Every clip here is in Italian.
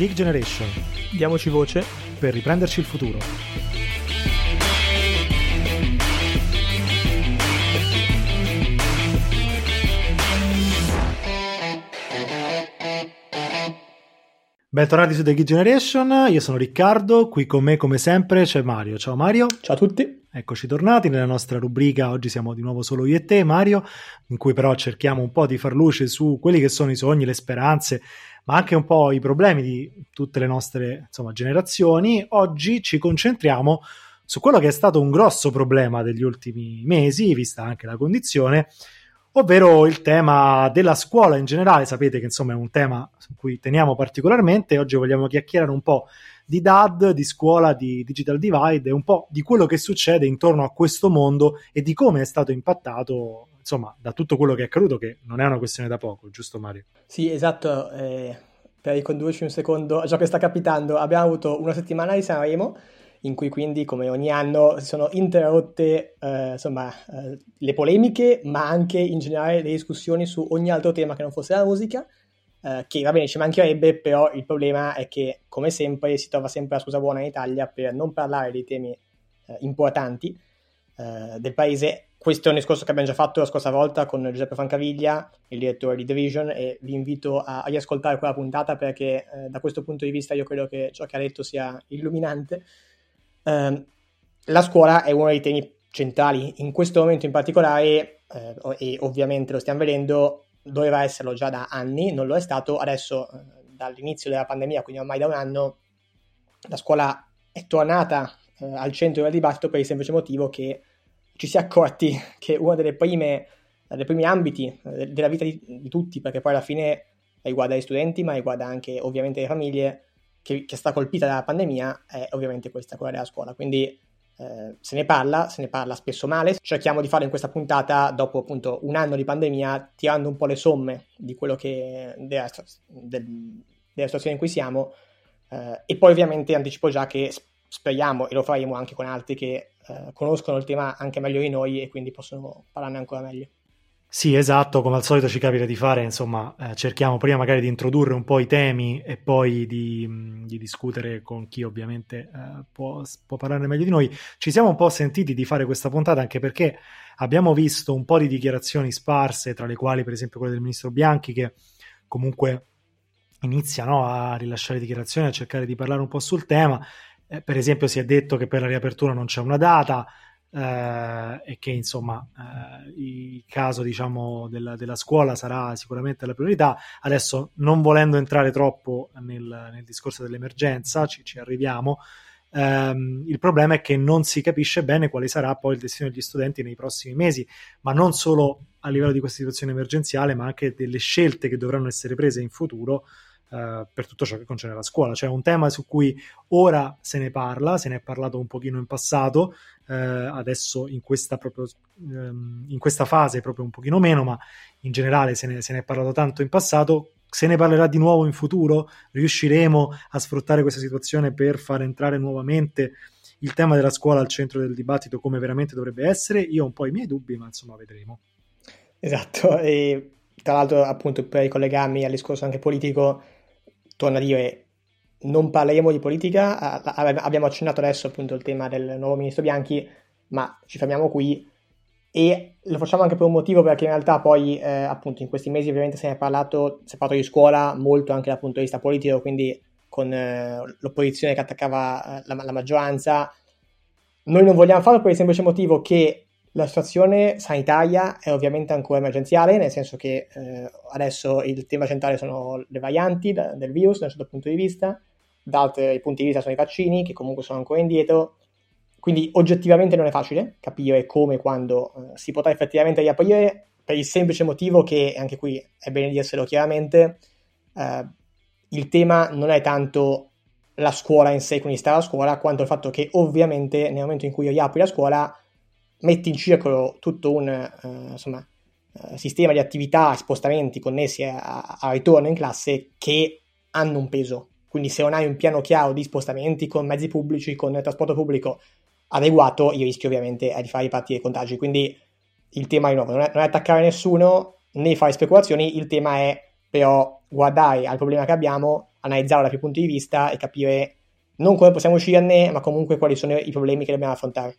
Geek Generation. Diamoci voce per riprenderci il futuro. Bentornati su The Geek Generation, io sono Riccardo, qui con me come sempre c'è Mario. Ciao Mario. Ciao a tutti. Eccoci tornati nella nostra rubrica, oggi siamo di nuovo solo io e te Mario, in cui però cerchiamo un po' di far luce su quelli che sono i sogni, le speranze, ma anche un po' i problemi di tutte le nostre insomma, generazioni. Oggi ci concentriamo su quello che è stato un grosso problema degli ultimi mesi, vista anche la condizione, ovvero il tema della scuola in generale. Sapete che insomma è un tema su cui teniamo particolarmente. Oggi vogliamo chiacchierare un po' di DAD, di scuola, di digital divide e un po' di quello che succede intorno a questo mondo e di come è stato impattato insomma da tutto quello che è accaduto, che non è una questione da poco, giusto Mario? Sì, esatto. Eh, per ricondurci un secondo a ciò che sta capitando, abbiamo avuto una settimana di Sanremo in cui quindi come ogni anno si sono interrotte eh, insomma, eh, le polemiche, ma anche in generale le discussioni su ogni altro tema che non fosse la musica, eh, che va bene, ci mancherebbe, però il problema è che come sempre si trova sempre la scusa buona in Italia per non parlare dei temi eh, importanti eh, del paese. Questo è un discorso che abbiamo già fatto la scorsa volta con Giuseppe Francaviglia, il direttore di Division, e vi invito a, a riascoltare quella puntata perché eh, da questo punto di vista io credo che ciò che ha detto sia illuminante. Eh, la scuola è uno dei temi centrali. In questo momento in particolare, eh, e ovviamente lo stiamo vedendo, doveva esserlo già da anni, non lo è stato. Adesso, eh, dall'inizio della pandemia, quindi ormai da un anno, la scuola è tornata eh, al centro del dibattito per il semplice motivo che ci si è accorti che uno dei primi ambiti eh, della vita di, di, tutti, perché poi alla fine riguarda gli studenti, ma riguarda anche ovviamente le famiglie, che, che sta colpita dalla pandemia è ovviamente questa, quella della scuola. Quindi eh, se ne parla, se ne parla spesso male. Cerchiamo di fare in questa puntata, dopo appunto un anno di pandemia, tirando un po' le somme di quello che della, del, della situazione in cui siamo. Eh, e poi ovviamente anticipo già che speriamo, e lo faremo anche con altri che eh, conoscono il tema anche meglio di noi e quindi possono parlarne ancora meglio. Sì, esatto, come al solito ci capita di fare, insomma, eh, cerchiamo prima magari di introdurre un po' i temi e poi di, mh, di discutere con chi ovviamente eh, può, può, parlarne meglio di noi. Ci siamo un po' sentiti di fare questa puntata anche perché abbiamo visto un po' di dichiarazioni sparse, tra le quali per esempio quelle del ministro Bianchi che comunque inizia no, a rilasciare dichiarazioni, a cercare di parlare un po' sul tema. Eh, per esempio si è detto che per la riapertura non c'è una data, eh, e che insomma eh, il caso diciamo della, della, scuola sarà sicuramente la priorità adesso non volendo entrare troppo nel, nel discorso dell'emergenza ci, ci arriviamo ehm, il problema è che non si capisce bene quale sarà poi il destino degli studenti nei prossimi mesi ma non solo a livello di questa situazione emergenziale ma anche delle scelte che dovranno essere prese in futuro Uh, per tutto ciò che concerne la scuola. Cioè un tema su cui ora se ne parla, se ne è parlato un pochino in passato, uh, adesso in questa, proprio, um, in questa fase proprio un pochino meno, ma in generale se ne, se ne è parlato tanto in passato. Se ne parlerà di nuovo in futuro? Riusciremo a sfruttare questa situazione per far entrare nuovamente il tema della scuola al centro del dibattito come veramente dovrebbe essere? Io ho un po' i miei dubbi, ma insomma vedremo. Esatto, e tra l'altro appunto per ricollegarmi al discorso anche politico, torno a dire, non parleremo di politica, abbiamo accennato adesso appunto il tema del nuovo ministro Bianchi, ma ci fermiamo qui e lo facciamo anche per un motivo perché in realtà poi eh, appunto in questi mesi ovviamente se ne è parlato, si è parlato di scuola molto anche dal punto di vista politico, quindi con eh, l'opposizione che attaccava eh, la, la maggioranza. Noi non vogliamo farlo per il semplice motivo che la situazione sanitaria è ovviamente ancora emergenziale, nel senso che eh, adesso il tema centrale sono le varianti da, del virus da un certo punto di vista, da altri punti di vista sono i vaccini che comunque sono ancora indietro, quindi oggettivamente non è facile capire come e quando eh, si potrà effettivamente riaprire per il semplice motivo che, anche qui è bene dirselo chiaramente, eh, il tema non è tanto la scuola in sé, quindi stare a scuola, quanto il fatto che ovviamente nel momento in cui riapri la scuola metti in circolo tutto un uh, insomma, uh, sistema di attività, spostamenti connessi a, a, ritorno in classe che hanno un peso. Quindi se non hai un piano chiaro di spostamenti con mezzi pubblici, con trasporto pubblico adeguato, il rischio ovviamente è di fare ripartire i contagi. Quindi il tema di nuovo non è, non è attaccare nessuno né fare speculazioni, il tema è però guardare al problema che abbiamo analizzarlo da più punti di vista e capire non come possiamo uscirne, ma comunque quali sono i problemi che dobbiamo affrontare.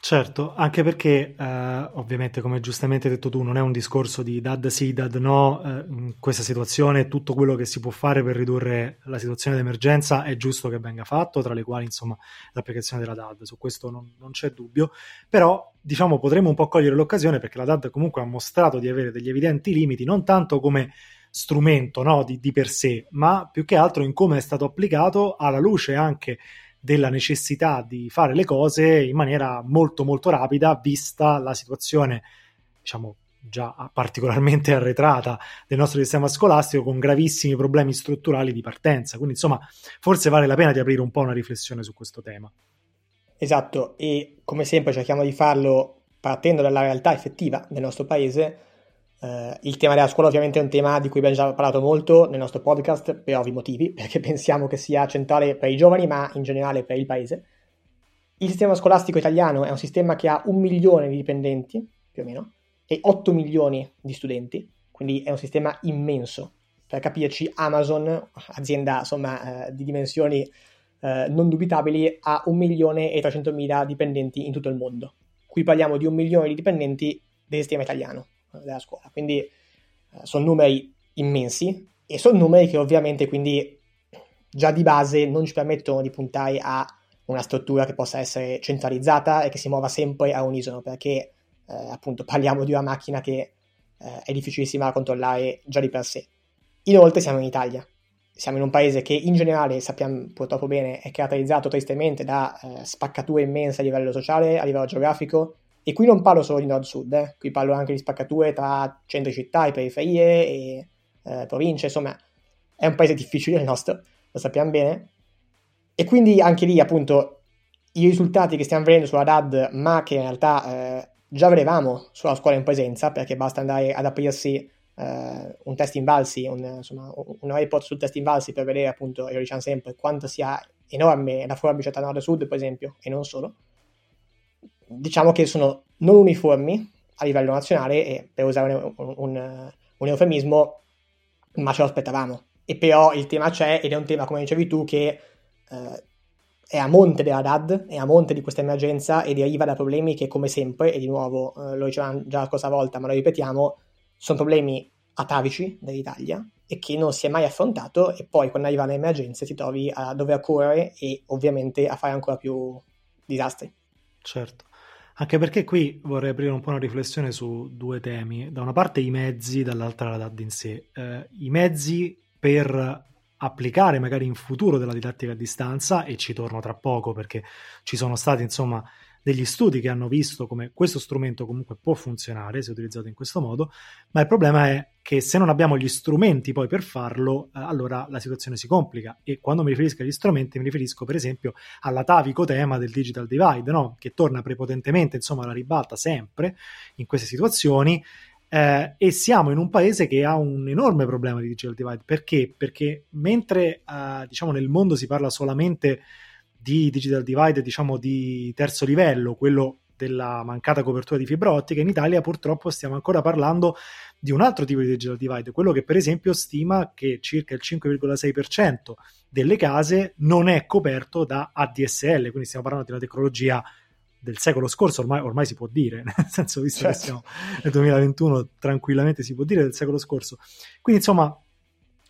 Certo, anche perché eh, ovviamente, come giustamente hai detto tu, non è un discorso di dad sì, dad no, eh, in questa situazione tutto quello che si può fare per ridurre la situazione d'emergenza è giusto che venga fatto, tra le quali insomma l'applicazione della DAD, su questo non, non c'è dubbio, però diciamo potremmo un po' cogliere l'occasione perché la DAD comunque ha mostrato di avere degli evidenti limiti, non tanto come strumento no, di, di per sé, ma più che altro in come è stato applicato alla luce anche della necessità di fare le cose in maniera molto molto rapida, vista la situazione, diciamo, già particolarmente arretrata del nostro sistema scolastico con gravissimi problemi strutturali di partenza. Quindi, insomma, forse vale la pena di aprire un po' una riflessione su questo tema. Esatto, e come sempre cerchiamo di farlo partendo dalla realtà effettiva del nostro paese Uh, il tema della scuola ovviamente è un tema di cui abbiamo già parlato molto nel nostro podcast per ovvi motivi, perché pensiamo che sia centrale per i giovani, ma in generale per il paese. Il sistema scolastico italiano è un sistema che ha un milione di dipendenti, più o meno, e 8 milioni di studenti, quindi è un sistema immenso. Per capirci, Amazon, azienda insomma, uh, di dimensioni uh, non dubitabili, ha un milione e 300 mila dipendenti in tutto il mondo. Qui parliamo di un milione di dipendenti del sistema italiano della scuola. Quindi eh, sono numeri immensi e sono numeri che ovviamente quindi già di base non ci permettono di puntare a una struttura che possa essere centralizzata e che si muova sempre a unisono, perché eh, appunto parliamo di una macchina che eh, è difficilissima da controllare già di per sé. Inoltre siamo in Italia, siamo in un paese che in generale sappiamo purtroppo bene è caratterizzato tristemente da eh, spaccature immense a livello sociale, a livello geografico, e qui non parlo solo di nord-sud, eh. qui parlo anche di spaccature tra centri città e periferie e eh, province, insomma è un paese difficile il nostro, lo sappiamo bene. E quindi anche lì appunto i risultati che stiamo vedendo sulla DAD, ma che in realtà eh, già vedevamo sulla scuola in presenza, perché basta andare ad aprirsi eh, un test invalsi, un, insomma, un report sul test invalsi per vedere appunto, e lo diciamo sempre, quanto sia enorme la forbice tra nord e sud, per esempio, e non solo diciamo che sono non uniformi a livello nazionale e per usare un, un, un eufemismo, ma ce lo aspettavamo. E però il tema c'è ed è un tema, come dicevi tu, che eh, è a monte della DAD, è a monte di questa emergenza e deriva da problemi che, come sempre, e di nuovo eh, lo dicevamo già la scorsa volta, ma lo ripetiamo, sono problemi atavici dell'Italia e che non si è mai affrontato e poi quando arriva l'emergenza ti trovi a dover correre e ovviamente a fare ancora più disastri. Certo. Anche perché qui vorrei aprire un po' una riflessione su due temi. Da una parte i mezzi, dall'altra la DAD in sé. Eh, I mezzi per applicare magari in futuro della didattica a distanza, e ci torno tra poco perché ci sono stati insomma degli studi che hanno visto come questo strumento comunque può funzionare se utilizzato in questo modo, ma il problema è che se non abbiamo gli strumenti poi per farlo, eh, allora la situazione si complica. E quando mi riferisco agli strumenti, mi riferisco per esempio all'atavico tema del digital divide, no? che torna prepotentemente insomma alla ribalta sempre in queste situazioni. Eh, e siamo in un paese che ha un enorme problema di digital divide perché? Perché mentre eh, diciamo nel mondo si parla solamente di digital divide, diciamo di terzo livello, quello della mancata copertura di fibra ottica, in Italia purtroppo stiamo ancora parlando di un altro tipo di digital divide, quello che per esempio stima che circa il 5,6% delle case non è coperto da ADSL, quindi stiamo parlando di una tecnologia del secolo scorso, ormai, ormai si può dire, nel senso visto certo. che siamo nel 2021 tranquillamente si può dire del secolo scorso. Quindi insomma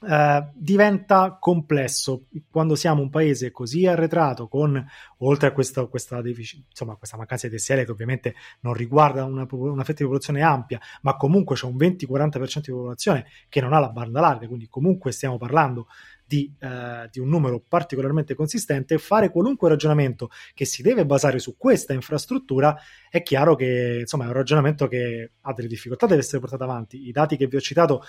Uh, diventa complesso. Quando siamo un paese così arretrato con oltre a questa, questa, insomma, questa mancanza di DSL che ovviamente non riguarda una, una fetta di popolazione ampia ma comunque c'è un 20-40% di popolazione che non ha la banda larga quindi comunque stiamo parlando di, eh, di, un numero particolarmente consistente, fare qualunque ragionamento che si deve basare su questa infrastruttura, è chiaro che insomma, è un ragionamento che ha delle difficoltà, deve essere portato avanti. I dati che vi ho citato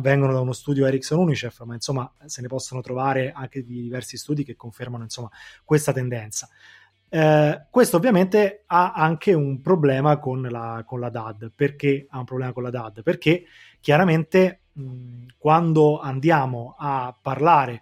vengono da uno studio Ericsson Unicef, ma insomma se ne possono trovare anche di diversi studi che confermano insomma, questa tendenza. Eh, questo ovviamente ha anche un problema con la, con la DAD. Perché ha un problema con la DAD? Perché chiaramente quando andiamo a parlare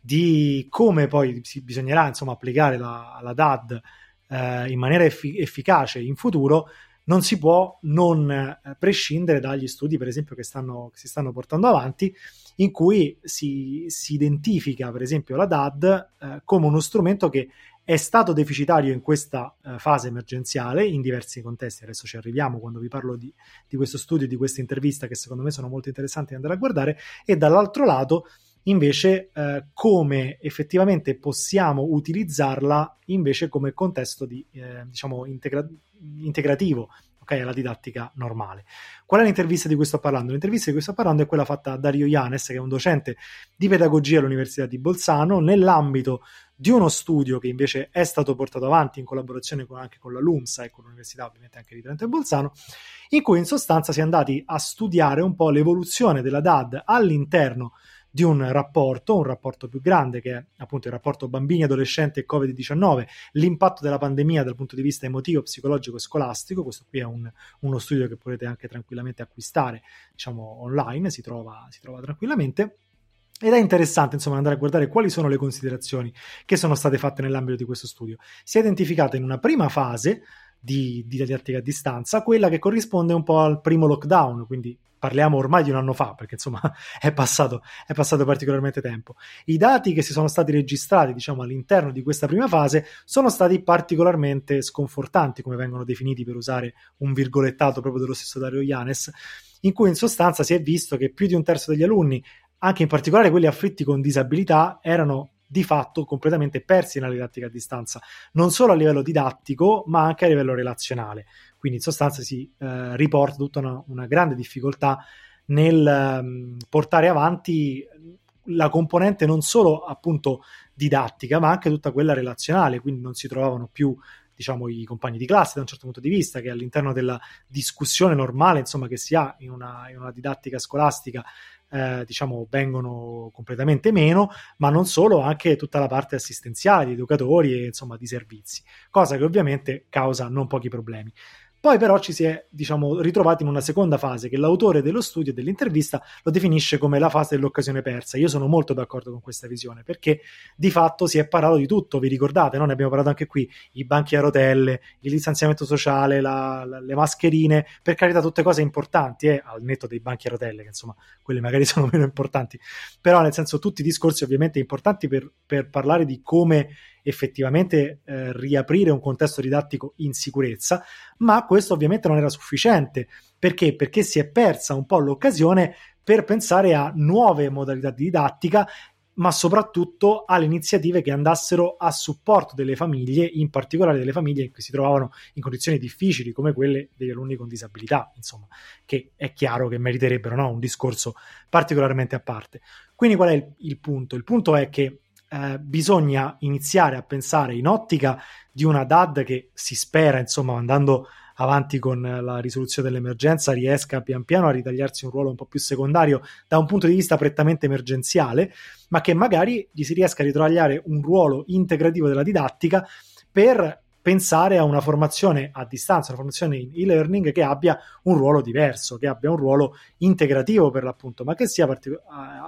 di come poi bisognerà insomma, applicare la, la DAD eh, in maniera effi- efficace in futuro, non si può non eh, prescindere dagli studi, per esempio, che, stanno, che si stanno portando avanti, in cui si, si identifica, per esempio, la DAD eh, come uno strumento che è stato deficitario in questa uh, fase emergenziale in diversi contesti. Adesso ci arriviamo quando vi parlo di, di questo studio, di questa intervista che secondo me sono molto interessanti da andare a guardare. E dall'altro lato, invece, uh, come effettivamente possiamo utilizzarla invece come contesto di, eh, diciamo, integra- integrativo ok, alla didattica normale. Qual è l'intervista di cui sto parlando? L'intervista di cui sto parlando è quella fatta da Dario Ianes, che è un docente di pedagogia all'Università di Bolzano, nell'ambito di uno studio che invece è stato portato avanti in collaborazione con, anche con la LUMSA e con l'Università ovviamente anche di Trento e Bolzano, in cui in sostanza si è andati a studiare un po' l'evoluzione della DAD all'interno di un rapporto, un rapporto più grande che è appunto il rapporto bambini, adolescenti e Covid-19, l'impatto della pandemia dal punto di vista emotivo, psicologico e scolastico. Questo qui è un, uno studio che potete anche tranquillamente acquistare, diciamo online, si trova, si trova tranquillamente. Ed è interessante insomma andare a guardare quali sono le considerazioni che sono state fatte nell'ambito di questo studio. Si è identificata in una prima fase di, di didattica a distanza quella che corrisponde un po' al primo lockdown, quindi parliamo ormai di un anno fa, perché insomma è passato, è passato, particolarmente tempo. I dati che si sono stati registrati, diciamo, all'interno di questa prima fase sono stati particolarmente sconfortanti, come vengono definiti per usare un virgolettato proprio dello stesso Dario Ianes, in cui in sostanza si è visto che più di un terzo degli alunni, anche in particolare quelli afflitti con disabilità, erano di fatto completamente persi nella didattica a distanza, non solo a livello didattico, ma anche a livello relazionale. Quindi in sostanza si eh, riporta tutta una, una, grande difficoltà nel um, portare avanti la componente non solo appunto didattica, ma anche tutta quella relazionale, quindi non si trovavano più diciamo i compagni di classe da un certo punto di vista, che all'interno della discussione normale, insomma, che si ha in una, in una didattica scolastica, eh, diciamo, vengono completamente meno, ma non solo, anche tutta la parte assistenziale di educatori e insomma di servizi, cosa che ovviamente causa non pochi problemi. Poi però ci si è, diciamo, ritrovati in una seconda fase che l'autore dello studio e dell'intervista lo definisce come la fase dell'occasione persa. Io sono molto d'accordo con questa visione perché di fatto si è parlato di tutto, vi ricordate, no? ne abbiamo parlato anche qui, i banchi a rotelle, il distanziamento sociale, la, la, le mascherine, per carità tutte cose importanti, eh, al netto dei banchi a rotelle, che insomma quelle magari sono meno importanti, però nel senso tutti i discorsi ovviamente importanti per, per parlare di come effettivamente eh, riaprire un contesto didattico in sicurezza, ma questo ovviamente non era sufficiente. Perché? Perché si è persa un po' l'occasione per pensare a nuove modalità di didattica ma soprattutto alle iniziative che andassero a supporto delle famiglie, in particolare delle famiglie che si trovavano in condizioni difficili come quelle degli alunni con disabilità, insomma, che è chiaro che meriterebbero no? un discorso particolarmente a parte. Quindi qual è il, il punto? Il punto è che eh, bisogna iniziare a pensare in ottica di una DAD che si spera, insomma, andando avanti con la risoluzione dell'emergenza, riesca pian piano a ritagliarsi un ruolo un po' più secondario da un punto di vista prettamente emergenziale, ma che magari gli si riesca a ritagliare un ruolo integrativo della didattica per pensare a una formazione a distanza, una formazione in e-learning che abbia un ruolo diverso, che abbia un ruolo integrativo per l'appunto, ma che sia partic-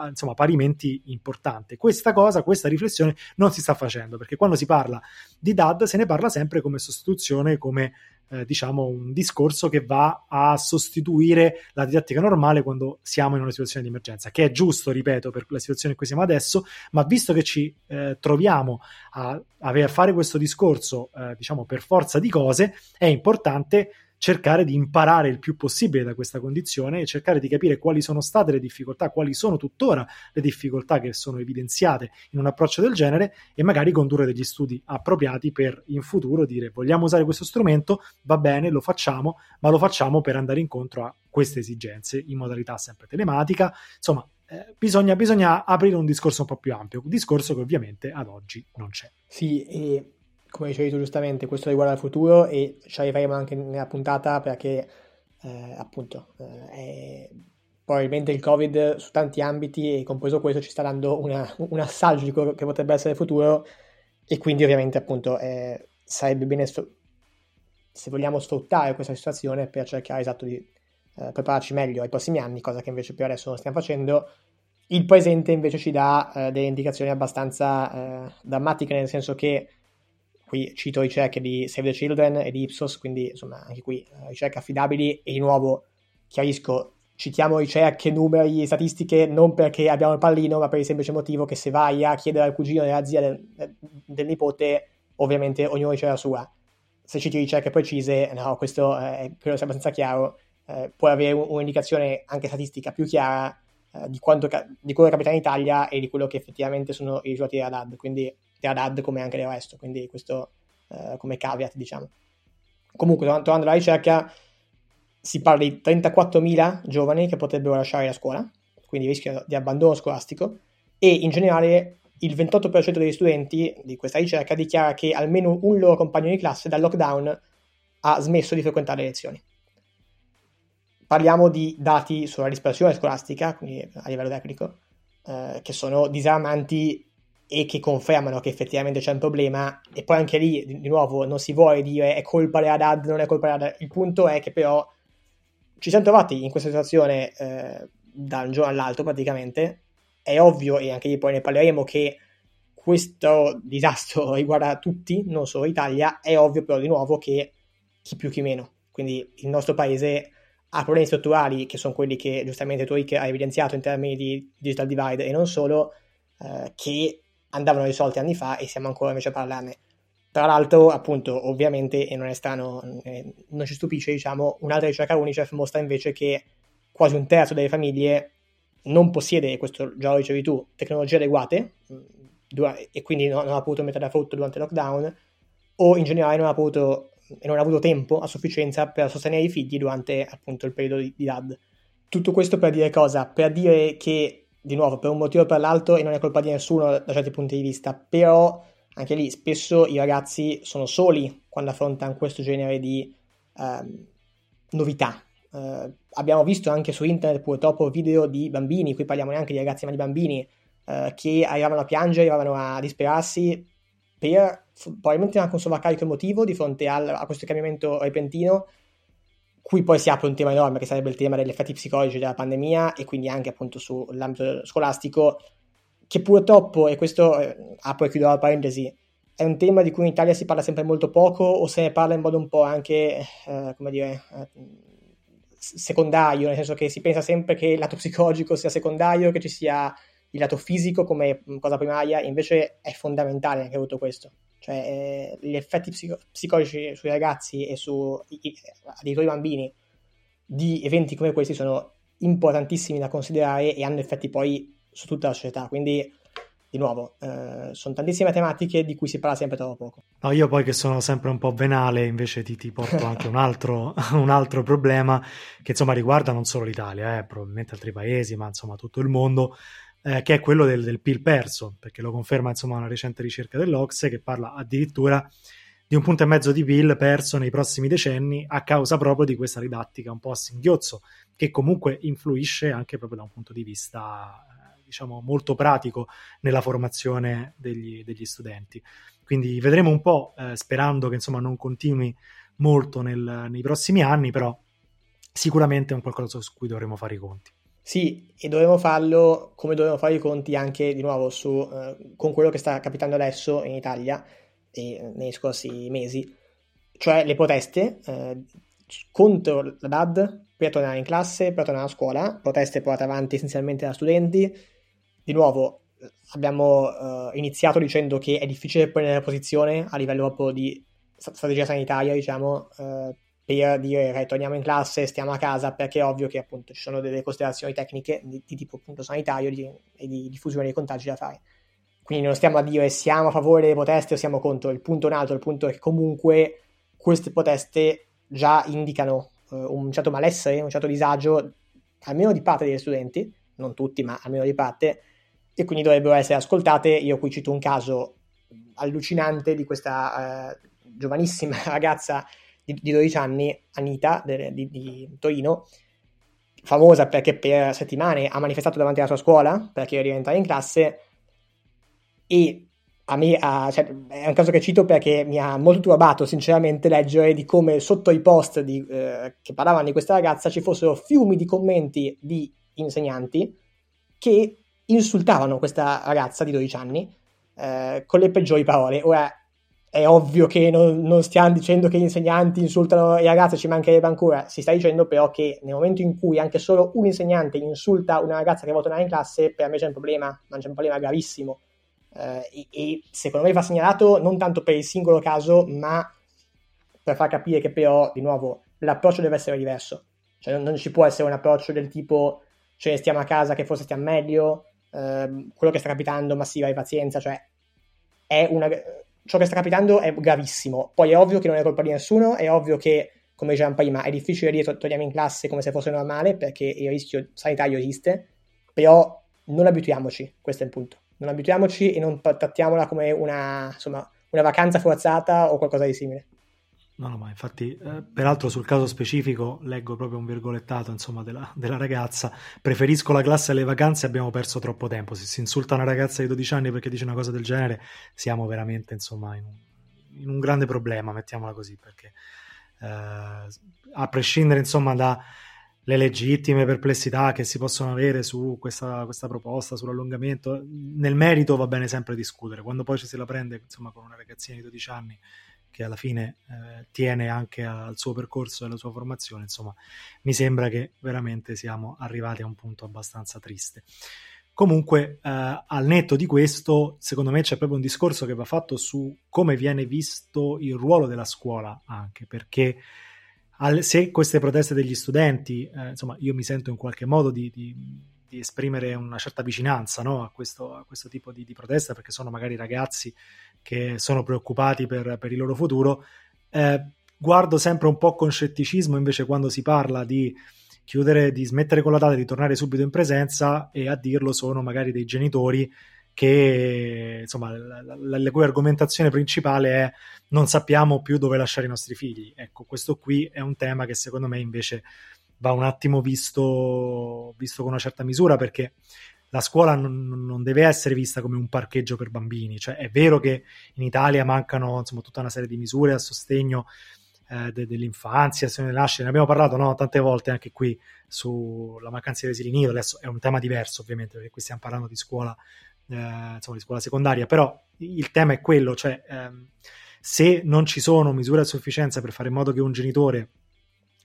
insomma parimenti importante. Questa cosa, questa riflessione non si sta facendo perché quando si parla di DAD se ne parla sempre come sostituzione, come eh, diciamo un discorso che va a sostituire la didattica normale quando siamo in una situazione di emergenza, che è giusto, ripeto, per la situazione in cui siamo adesso, ma visto che ci eh, troviamo a, a, fare questo discorso, eh, diciamo per forza di cose, è importante cercare di imparare il più possibile da questa condizione e cercare di capire quali sono state le difficoltà, quali sono tuttora le difficoltà che sono evidenziate in un approccio del genere e magari condurre degli studi appropriati per in futuro dire vogliamo usare questo strumento, va bene, lo facciamo, ma lo facciamo per andare incontro a queste esigenze in modalità sempre telematica, insomma eh, bisogna, bisogna, aprire un discorso un po' più ampio, un discorso che ovviamente ad oggi non c'è. Sì, e come dicevi tu giustamente, questo riguarda il futuro e ci arriveremo anche nella puntata perché eh, appunto eh, è... probabilmente il Covid su tanti ambiti e compreso questo ci sta dando una, un assaggio di quello che potrebbe essere il futuro e quindi ovviamente appunto eh, sarebbe bene sfr- se vogliamo sfruttare questa situazione per cercare esatto di eh, prepararci meglio ai prossimi anni, cosa che invece per adesso non stiamo facendo. Il presente invece ci dà eh, delle indicazioni abbastanza eh, drammatiche, nel senso che qui cito ricerche di Save the Children e di Ipsos, quindi insomma anche qui eh, ricerche affidabili e di nuovo chiarisco, citiamo ricerche, numeri, statistiche non perché abbiamo il pallino, ma per il semplice motivo che se vai a chiedere al cugino della zia del, del nipote, ovviamente ognuno dice la sua. Se citi ricerche precise, no, questo eh, credo sia abbastanza chiaro, eh, puoi avere un'indicazione anche statistica più chiara eh, di, quanto, di quello che capita in Italia e di quello che effettivamente sono i risultati della DAD, quindi DAD come anche resto, quindi questo eh, come caveat diciamo. Comunque, tornando alla ricerca, si parla di 34.000 giovani che potrebbero lasciare la scuola, quindi rischio di abbandono scolastico, e in generale il 28% degli studenti di questa ricerca dichiara che almeno un loro compagno di classe dal lockdown ha smesso di frequentare le lezioni. Parliamo di dati sulla dispersione scolastica, quindi a livello tecnico, eh, che sono disarmanti e che confermano che effettivamente c'è un problema. E poi anche lì, di, nuovo, non si vuole dire è colpa della DAD, non è colpa della DAD. Il punto è che però ci siamo trovati in questa situazione eh, da un giorno all'altro praticamente. È ovvio, e anche lì poi ne parleremo, che questo disastro riguarda tutti, non solo l'Italia. È ovvio però di nuovo che chi più chi meno. Quindi il nostro paese ha problemi strutturali che sono quelli che giustamente tu hai evidenziato in termini di digital divide e non solo, eh, che andavano risolti anni fa e siamo ancora invece a parlarne. Tra l'altro, appunto, ovviamente, e non è strano, eh, non ci stupisce, diciamo, un'altra ricerca Unicef mostra invece che quasi un terzo delle famiglie non possiede, questo già lo dicevi tu, tecnologie adeguate mm, e quindi non, non ha potuto mettere a frutto durante il lockdown o in generale non ha potuto e non ha avuto tempo a sufficienza per sostenere i figli durante appunto il periodo di, di DAD. Tutto questo per dire cosa? Per dire che, di nuovo, per un motivo o per l'altro, e non è colpa di nessuno da certi punti di vista, però anche lì spesso i ragazzi sono soli quando affrontano questo genere di eh, novità. Eh, abbiamo visto anche su internet purtroppo video di bambini, qui parliamo neanche di ragazzi ma di bambini, eh, che arrivavano a piangere, arrivavano a disperarsi per probabilmente anche un sovraccarico emotivo di fronte al, a questo cambiamento repentino, qui poi si apre un tema enorme che sarebbe il tema degli effetti psicologici della pandemia e quindi anche appunto sull'ambito scolastico, che purtroppo, e questo eh, apro e chiudo la parentesi, è un tema di cui in Italia si parla sempre molto poco o se ne parla in modo un po' anche, eh, come dire, eh, secondario, nel senso che si pensa sempre che il lato psicologico sia secondario, che ci sia il lato fisico come cosa primaria, invece è fondamentale anche tutto questo. Cioè, eh, gli effetti psico- psicologici sui ragazzi e su i bambini di eventi come questi sono importantissimi da considerare e hanno effetti poi su tutta la società. Quindi, di nuovo, eh, sono tantissime tematiche di cui si parla sempre troppo poco. No, io poi che sono sempre un po' venale, invece ti, ti porto anche un altro, un altro, problema che insomma riguarda non solo l'Italia, eh, probabilmente altri paesi, ma insomma tutto il mondo eh, che è quello del, del PIL perso, perché lo conferma insomma una recente ricerca dell'Ocse che parla addirittura di un punto e mezzo di PIL perso nei prossimi decenni a causa proprio di questa didattica un po' a singhiozzo, che comunque influisce anche proprio da un punto di vista eh, diciamo molto pratico nella formazione degli, degli studenti. Quindi vedremo un po', eh, sperando che insomma non continui molto nel, nei prossimi anni, però sicuramente è un qualcosa su cui dovremo fare i conti. Sì, e dovremmo farlo come dovremmo fare i conti anche di nuovo su, eh, con quello che sta capitando adesso in Italia e eh, nei scorsi mesi, cioè le proteste eh, contro la DAD per tornare in classe, per tornare a scuola, proteste portate avanti essenzialmente da studenti. Di nuovo, abbiamo eh, iniziato dicendo che è difficile prendere posizione a livello proprio di strategia sanitaria, diciamo, per dire torniamo in classe, stiamo a casa, perché è ovvio che appunto ci sono delle considerazioni tecniche di, di tipo appunto sanitario di, e di diffusione dei contagi da fare. Quindi non stiamo a dire siamo a favore delle proteste o siamo contro, il punto è un altro, il punto è che comunque queste proteste già indicano uh, un certo malessere, un certo disagio, almeno di parte degli studenti, non tutti, ma almeno di parte, e quindi dovrebbero essere ascoltate. Io qui cito un caso allucinante di questa uh, giovanissima ragazza di, di 12 anni, Anita, de, di, di, Torino, famosa perché per settimane ha manifestato davanti alla sua scuola perché era diventare in classe e a me ha, cioè, è un caso che cito perché mi ha molto turbato sinceramente leggere di come sotto i post di, eh, che parlavano di questa ragazza ci fossero fiumi di commenti di insegnanti che insultavano questa ragazza di 12 anni eh, con le peggiori parole. Ora, è ovvio che non, non, stiamo dicendo che gli insegnanti insultano i ragazzi, ci mancherebbe ancora, si sta dicendo però che nel momento in cui anche solo un insegnante insulta una ragazza che vuole tornare in classe, per me c'è un problema, ma c'è un problema gravissimo. Eh, e, e, secondo me va segnalato non tanto per il singolo caso, ma per far capire che però, di nuovo, l'approccio deve essere diverso. Cioè non, non ci può essere un approccio del tipo ne stiamo a casa che forse stiamo meglio, eh, quello che sta capitando, ma sì, vai pazienza, cioè è una ciò che sta capitando è gravissimo. Poi è ovvio che non è colpa di nessuno, è ovvio che, come dicevamo prima, è difficile dire torniamo in classe come se fosse normale perché il rischio sanitario esiste, però non abituiamoci, questo è il punto. Non abituiamoci e non trattiamola come una, insomma, una vacanza forzata o qualcosa di simile. No, no, ma infatti, eh, peraltro sul caso specifico leggo proprio un virgolettato insomma, della, della, ragazza. Preferisco la classe alle vacanze, abbiamo perso troppo tempo. Se si insulta una ragazza di 12 anni perché dice una cosa del genere, siamo veramente insomma, in, un, in un grande problema, mettiamola così, perché eh, a prescindere insomma dalle legittime perplessità che si possono avere su questa, questa, proposta, sull'allungamento, nel merito va bene sempre discutere. Quando poi ci si la prende insomma, con una ragazzina di 12 anni che alla fine eh, tiene anche al suo percorso e alla sua formazione, insomma, mi sembra che veramente siamo arrivati a un punto abbastanza triste. Comunque, eh, al netto di questo, secondo me c'è proprio un discorso che va fatto su come viene visto il ruolo della scuola, anche perché al, se queste proteste degli studenti, eh, insomma, io mi sento in qualche modo di, di, di esprimere una certa vicinanza no, a, questo, a, questo, tipo di, di protesta, perché sono magari ragazzi che sono preoccupati per, per il loro futuro. Eh, guardo sempre un po' con scetticismo invece quando si parla di chiudere, di smettere con la data, di tornare subito in presenza e a dirlo sono magari dei genitori che insomma la, la, la, cui argomentazione principale è non sappiamo più dove lasciare i nostri figli. Ecco, questo qui è un tema che secondo me invece va un attimo visto, visto con una certa misura perché la scuola non, non, deve essere vista come un parcheggio per bambini, cioè è vero che in Italia mancano insomma, tutta una serie di misure a sostegno eh, de, dell'infanzia, se ne nasce, ne abbiamo parlato no? tante volte anche qui sulla mancanza di asili nido, adesso è un tema diverso ovviamente perché qui stiamo parlando di scuola, eh, insomma, di scuola secondaria, però il tema è quello, cioè ehm, se non ci sono misure a sufficienza per fare in modo che un genitore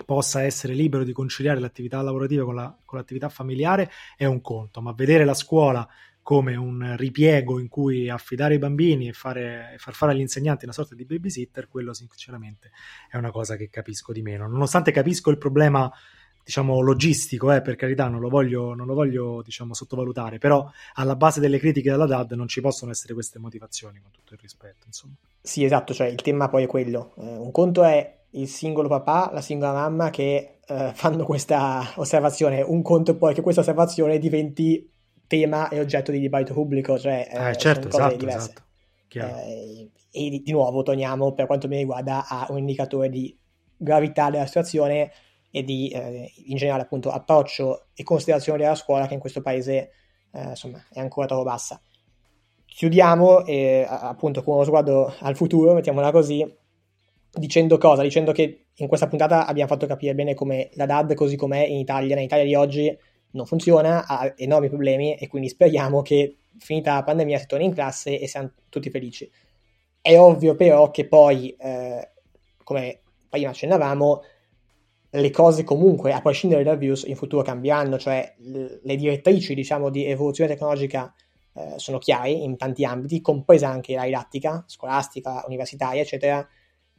possa essere libero di conciliare l'attività lavorativa con, la, con l'attività familiare è un conto, ma vedere la scuola come un ripiego in cui affidare i bambini e, fare, far fare agli insegnanti una sorta di babysitter, quello sinceramente è una cosa che capisco di meno. Nonostante capisco il problema, diciamo, logistico, eh, per carità, non lo voglio, non lo voglio diciamo, sottovalutare, però alla base delle critiche della DAD non ci possono essere queste motivazioni, con tutto il rispetto. Insomma. Sì, esatto, cioè il tema poi è quello. Eh, un conto è il singolo papà, la singola mamma che eh, fanno questa osservazione. Un conto è poi che questa osservazione diventi tema e oggetto di dibattito pubblico, cioè eh, eh certo, esatto, esatto. Eh, e di, di, nuovo torniamo per quanto mi riguarda a un indicatore di gravità della situazione e di eh, in generale appunto approccio e considerazione della scuola che in questo paese eh, insomma è ancora troppo bassa. Chiudiamo e appunto con uno sguardo al futuro, mettiamola così, dicendo cosa? Dicendo che in questa puntata abbiamo fatto capire bene come la DAD così com'è in Italia, in Italia di oggi non funziona, ha enormi problemi e quindi speriamo che finita la pandemia si torni in classe e siamo tutti felici. È ovvio però che poi, eh, come prima accennavamo, le cose comunque, a prescindere dal virus, in futuro cambieranno, cioè le direttrici diciamo, di evoluzione tecnologica eh, sono chiare in tanti ambiti, compresa anche la didattica scolastica, universitaria, eccetera,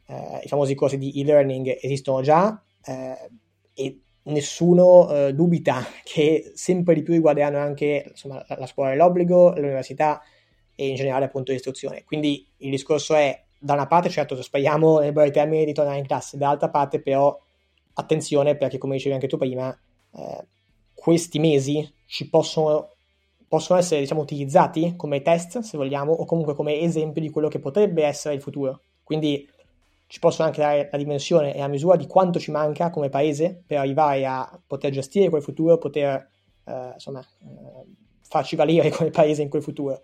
eh, i famosi corsi di e-learning esistono già eh, e nessuno eh, dubita che sempre di più riguarderanno anche insomma, la, la, scuola dell'obbligo, l'università e in generale appunto l'istruzione. Quindi il discorso è, da una parte certo speriamo nei breve termini di tornare in classe, dall'altra parte però attenzione perché come dicevi anche tu prima, eh, questi mesi ci possono, possono essere diciamo, utilizzati come test se vogliamo o comunque come esempio di quello che potrebbe essere il futuro. Quindi ci possono anche dare la dimensione e la misura di quanto ci manca come paese per arrivare a poter gestire quel futuro, poter eh, insomma, eh, farci valere come paese in quel futuro.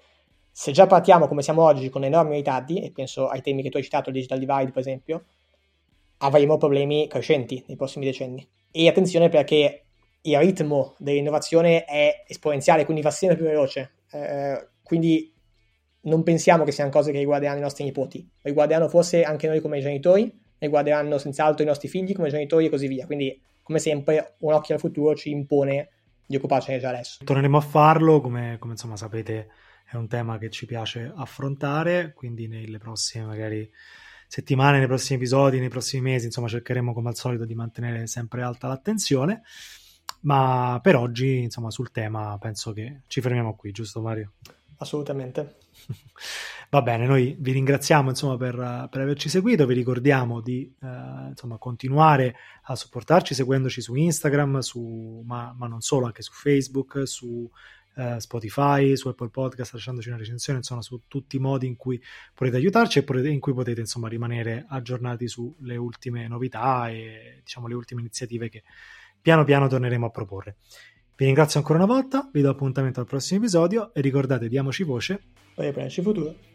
Se già partiamo come siamo oggi con enormi ritardi, e penso ai temi che tu hai citato, il digital divide per esempio, avremo problemi crescenti nei prossimi decenni. E attenzione perché il ritmo dell'innovazione è esponenziale, quindi va sempre più veloce. Eh, quindi non pensiamo che siano cose che riguarderanno i nostri nipoti, riguarderanno forse anche noi come genitori, riguarderanno senz'altro i nostri figli come genitori e così via. Quindi, come sempre, un occhio al futuro ci impone di occuparcene già adesso. Torneremo a farlo, come, come insomma sapete è un tema che ci piace affrontare, quindi nelle prossime magari settimane, nei prossimi episodi, nei prossimi mesi, insomma cercheremo come al solito di mantenere sempre alta l'attenzione, ma per oggi insomma sul tema penso che ci fermiamo qui, giusto Mario? Assolutamente. Va bene, noi vi ringraziamo insomma, per, per, averci seguito, vi ricordiamo di eh, insomma, continuare a supportarci seguendoci su Instagram, su, ma, ma, non solo, anche su Facebook, su eh, Spotify, su Apple Podcast, lasciandoci una recensione, insomma, su tutti i modi in cui potete aiutarci e potete, in cui potete insomma, rimanere aggiornati sulle ultime novità e diciamo, le ultime iniziative che piano piano torneremo a proporre. Vi ringrazio ancora una volta, vi do appuntamento al prossimo episodio e ricordate, diamoci voce per il futuro.